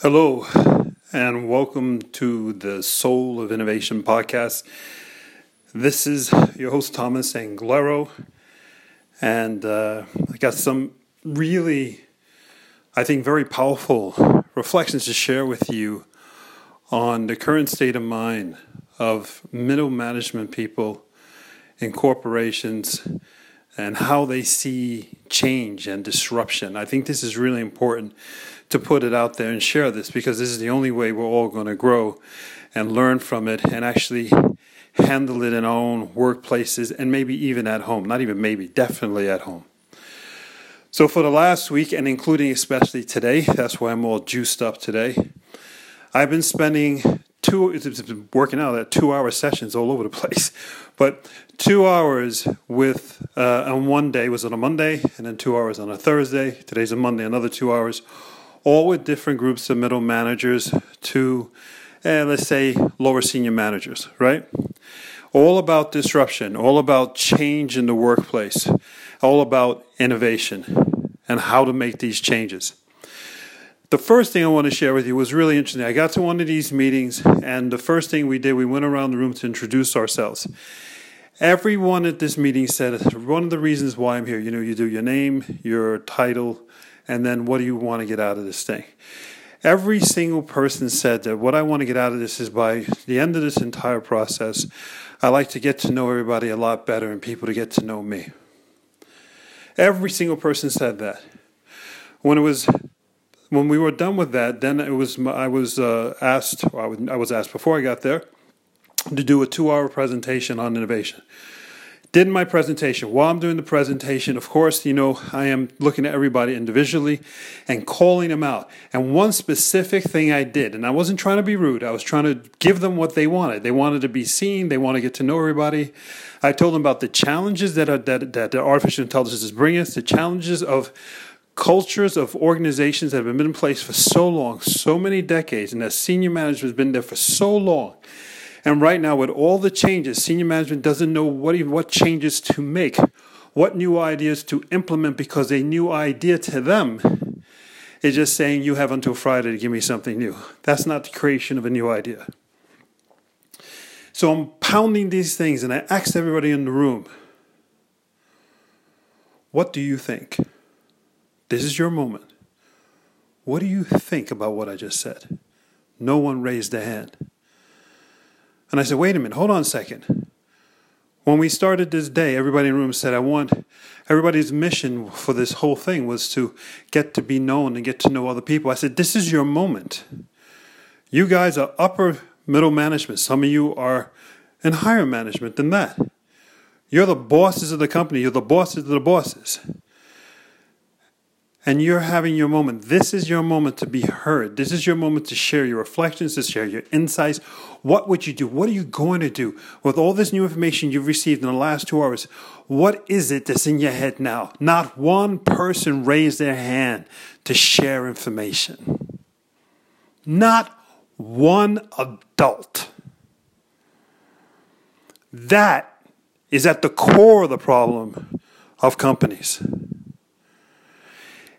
Hello, and welcome to the Soul of Innovation podcast. This is your host, Thomas Anglero, and uh, I got some really, I think, very powerful reflections to share with you on the current state of mind of middle management people in corporations and how they see change and disruption. I think this is really important to put it out there and share this because this is the only way we're all going to grow and learn from it and actually handle it in our own workplaces and maybe even at home. Not even maybe, definitely at home. So, for the last week, and including especially today, that's why I'm all juiced up today, I've been spending two, it's been working out at two hour sessions all over the place, but two hours with, uh, on one day was on a Monday, and then two hours on a Thursday. Today's a Monday, another two hours all with different groups of middle managers to, eh, let's say, lower senior managers, right? All about disruption, all about change in the workplace, all about innovation and how to make these changes. The first thing I want to share with you was really interesting. I got to one of these meetings, and the first thing we did, we went around the room to introduce ourselves. Everyone at this meeting said, One of the reasons why I'm here, you know, you do your name, your title, and then what do you want to get out of this thing? Every single person said that what I want to get out of this is by the end of this entire process, I like to get to know everybody a lot better and people to get to know me. Every single person said that. When it was when we were done with that, then it was I was uh, asked I was asked before I got there to do a two-hour presentation on innovation did my presentation. While I'm doing the presentation, of course, you know, I am looking at everybody individually and calling them out. And one specific thing I did, and I wasn't trying to be rude, I was trying to give them what they wanted. They wanted to be seen, they want to get to know everybody. I told them about the challenges that, are, that, that artificial intelligence is bringing us, the challenges of cultures of organizations that have been in place for so long, so many decades, and that senior management has been there for so long and right now, with all the changes, senior management doesn't know what, what changes to make, what new ideas to implement because a new idea to them is just saying, You have until Friday to give me something new. That's not the creation of a new idea. So I'm pounding these things, and I asked everybody in the room, What do you think? This is your moment. What do you think about what I just said? No one raised a hand. And I said, wait a minute, hold on a second. When we started this day, everybody in the room said, I want everybody's mission for this whole thing was to get to be known and get to know other people. I said, This is your moment. You guys are upper middle management. Some of you are in higher management than that. You're the bosses of the company, you're the bosses of the bosses and you're having your moment. This is your moment to be heard. This is your moment to share your reflections, to share your insights. What would you do? What are you going to do with all this new information you've received in the last two hours? What is it that's in your head now? Not one person raised their hand to share information. Not one adult. That is at the core of the problem of companies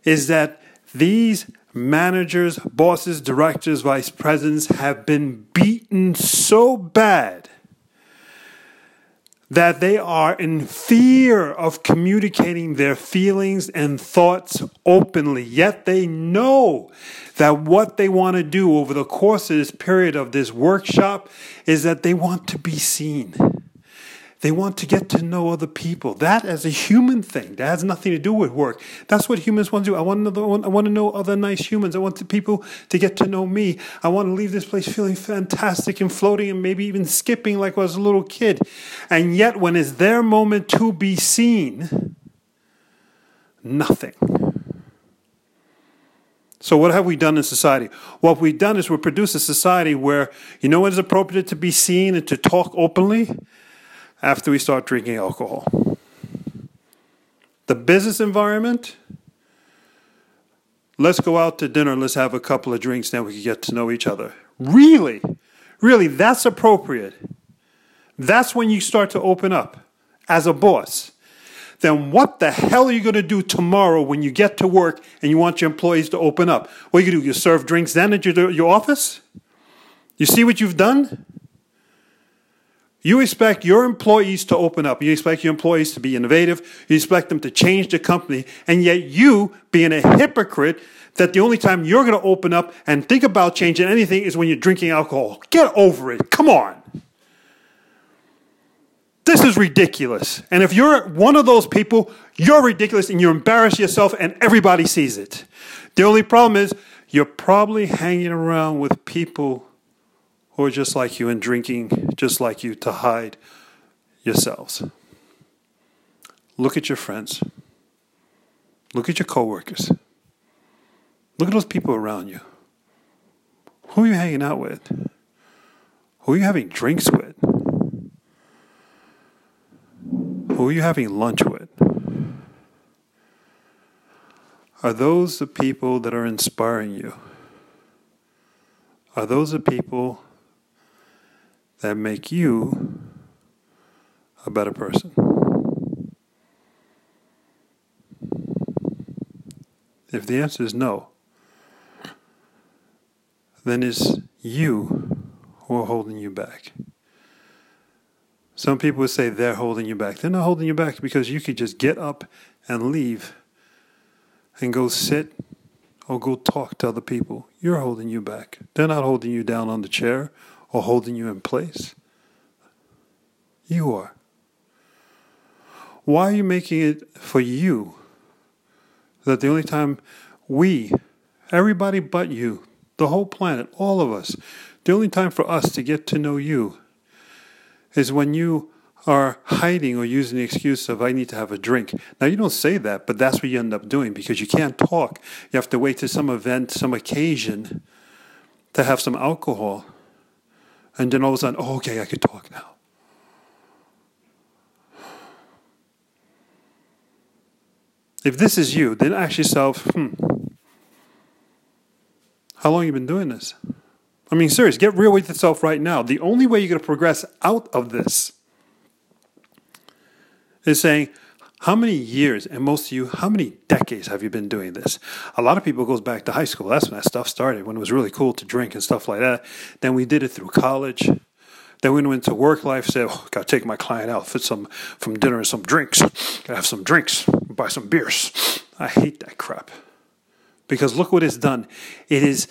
is that these managers, bosses, directors, vice presidents have been beaten so bad that they are in fear of communicating their feelings and thoughts openly. Yet they know that what they want to do over the course of this period of this workshop is that they want to be seen. They want to get to know other people. That as a human thing. That has nothing to do with work. That's what humans want to do. I want to, I want to know other nice humans. I want people to get to know me. I want to leave this place feeling fantastic and floating and maybe even skipping like I was a little kid. And yet, when it's their moment to be seen, nothing. So, what have we done in society? What we've done is we produce a society where you know it is appropriate to be seen and to talk openly? After we start drinking alcohol. The business environment, let's go out to dinner, let's have a couple of drinks, then we can get to know each other. Really? Really, that's appropriate. That's when you start to open up as a boss. then what the hell are you going to do tomorrow when you get to work and you want your employees to open up? What are you going to do? You serve drinks then at your, your office? You see what you've done? You expect your employees to open up. You expect your employees to be innovative. You expect them to change the company. And yet you, being a hypocrite, that the only time you're going to open up and think about changing anything is when you're drinking alcohol. Get over it. Come on. This is ridiculous. And if you're one of those people, you're ridiculous and you embarrass yourself and everybody sees it. The only problem is you're probably hanging around with people who are just like you and drinking just like you to hide yourselves. Look at your friends. Look at your coworkers. Look at those people around you. Who are you hanging out with? Who are you having drinks with? Who are you having lunch with? Are those the people that are inspiring you? Are those the people that make you a better person? If the answer is no, then it's you who are holding you back. Some people would say they're holding you back. They're not holding you back because you could just get up and leave and go sit or go talk to other people. You're holding you back. They're not holding you down on the chair or holding you in place. You are. Why are you making it for you that the only time we, everybody but you, the whole planet, all of us, the only time for us to get to know you is when you are hiding or using the excuse of I need to have a drink. Now you don't say that, but that's what you end up doing because you can't talk. You have to wait to some event, some occasion to have some alcohol. And then all of a sudden, oh, okay, I could talk now. If this is you, then ask yourself, hmm, how long you been doing this? I mean, serious, get real with yourself right now. The only way you're going to progress out of this is saying, how many years, and most of you, how many decades have you been doing this? A lot of people goes back to high school. That's when that stuff started, when it was really cool to drink and stuff like that. Then we did it through college. Then we went to work life, said, oh, gotta take my client out for some from dinner and some drinks. Gotta have some drinks, buy some beers. I hate that crap. Because look what it's done. It is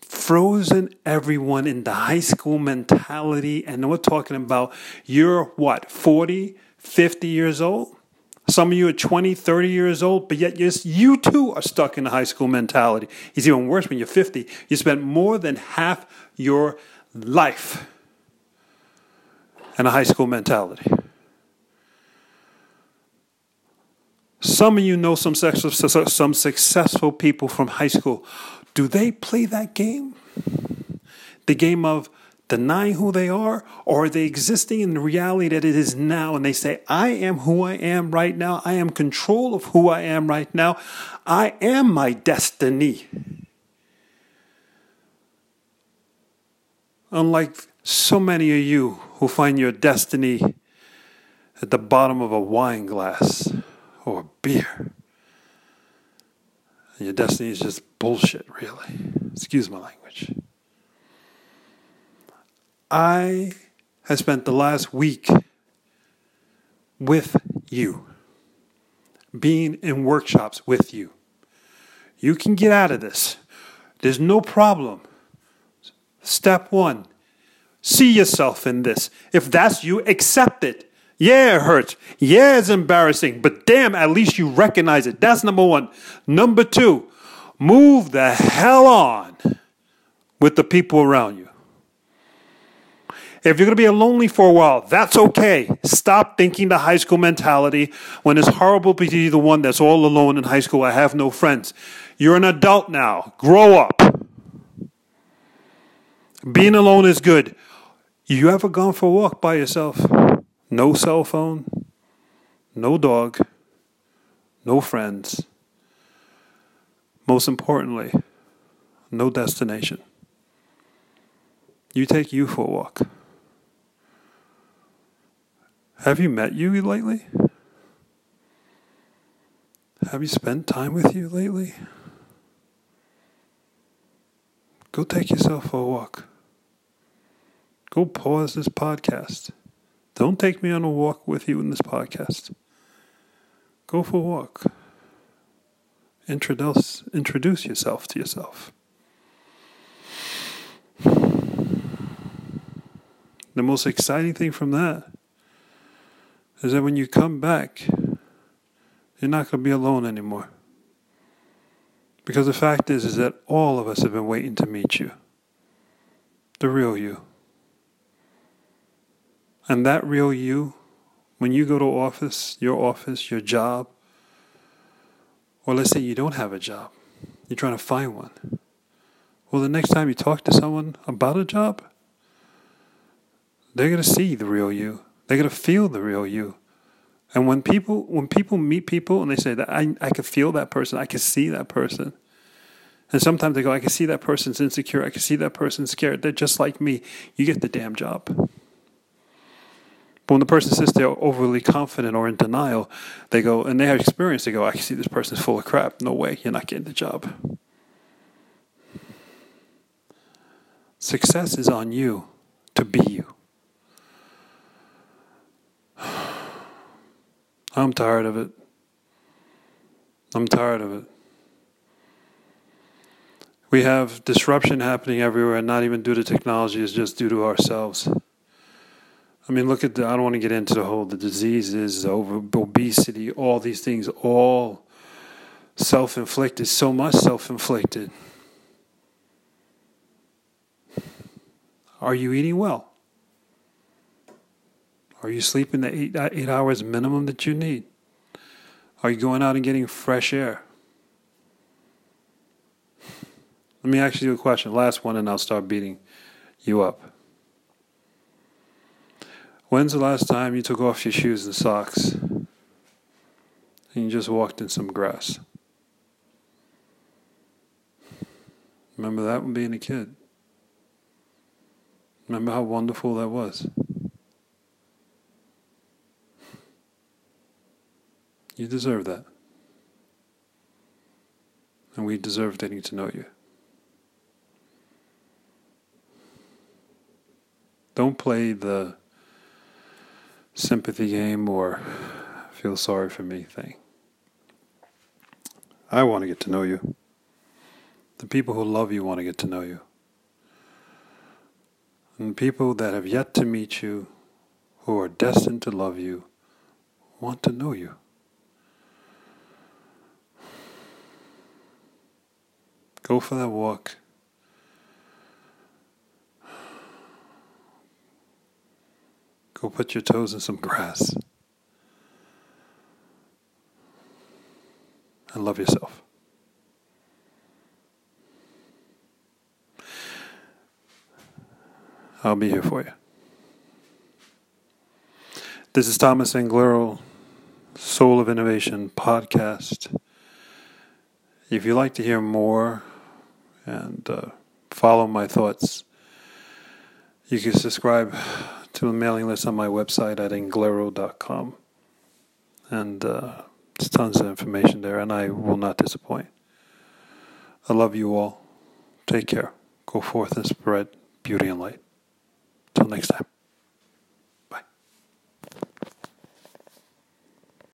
frozen everyone in the high school mentality. And we're talking about you're what, 40, 50 years old? Some of you are 20, 30 years old, but yet you too are stuck in the high school mentality. It's even worse when you're 50. You spent more than half your life in a high school mentality. Some of you know some some successful people from high school. Do they play that game? The game of denying who they are, or are they existing in the reality that it is now? And they say, I am who I am right now. I am control of who I am right now. I am my destiny. Unlike so many of you who find your destiny at the bottom of a wine glass or beer. And your destiny is just bullshit, really. Excuse my language. I have spent the last week with you, being in workshops with you. You can get out of this. There's no problem. Step one see yourself in this. If that's you, accept it. Yeah, it hurts. Yeah, it's embarrassing. But damn, at least you recognize it. That's number one. Number two, move the hell on with the people around you. If you're going to be lonely for a while, that's okay. Stop thinking the high school mentality when it's horrible to be the one that's all alone in high school. I have no friends. You're an adult now. Grow up. Being alone is good. You ever gone for a walk by yourself? No cell phone, no dog, no friends. Most importantly, no destination. You take you for a walk. Have you met you lately? Have you spent time with you lately? Go take yourself for a walk. Go pause this podcast. Don't take me on a walk with you in this podcast. Go for a walk. Introduce, introduce yourself to yourself. The most exciting thing from that is that when you come back, you're not going to be alone anymore. Because the fact is, is that all of us have been waiting to meet you. The real you. And that real you, when you go to office, your office, your job, or let's say you don't have a job, you're trying to find one. Well, the next time you talk to someone about a job, they're going to see the real you. They're going to feel the real you. And when people when people meet people and they say that I I can feel that person, I can see that person. And sometimes they go, I can see that person's insecure, I can see that person's scared. They're just like me. You get the damn job. But when the person says they're overly confident or in denial, they go and they have experience, they go, I can see this person's full of crap. No way, you're not getting the job. Success is on you to be you. I'm tired of it. I'm tired of it. We have disruption happening everywhere, and not even due to technology, it's just due to ourselves. I mean, look at the, I don't want to get into the whole, the diseases, over obesity, all these things, all self inflicted, so much self inflicted. Are you eating well? Are you sleeping the eight, uh, eight hours minimum that you need? Are you going out and getting fresh air? Let me ask you a question. Last one, and I'll start beating you up. When's the last time you took off your shoes and socks and you just walked in some grass? Remember that when being a kid? Remember how wonderful that was? You deserve that. And we deserve getting to know you. Don't play the sympathy game or feel sorry for me thing. I want to get to know you. The people who love you want to get to know you. And people that have yet to meet you, who are destined to love you, want to know you. Go for that walk. Go put your toes in some grass. And love yourself. I'll be here for you. This is Thomas Anglero, Soul of Innovation podcast. If you'd like to hear more, and uh, follow my thoughts. You can subscribe to a mailing list on my website at anglero.com. And uh, there's tons of information there, and I will not disappoint. I love you all. Take care. Go forth and spread beauty and light. Till next time.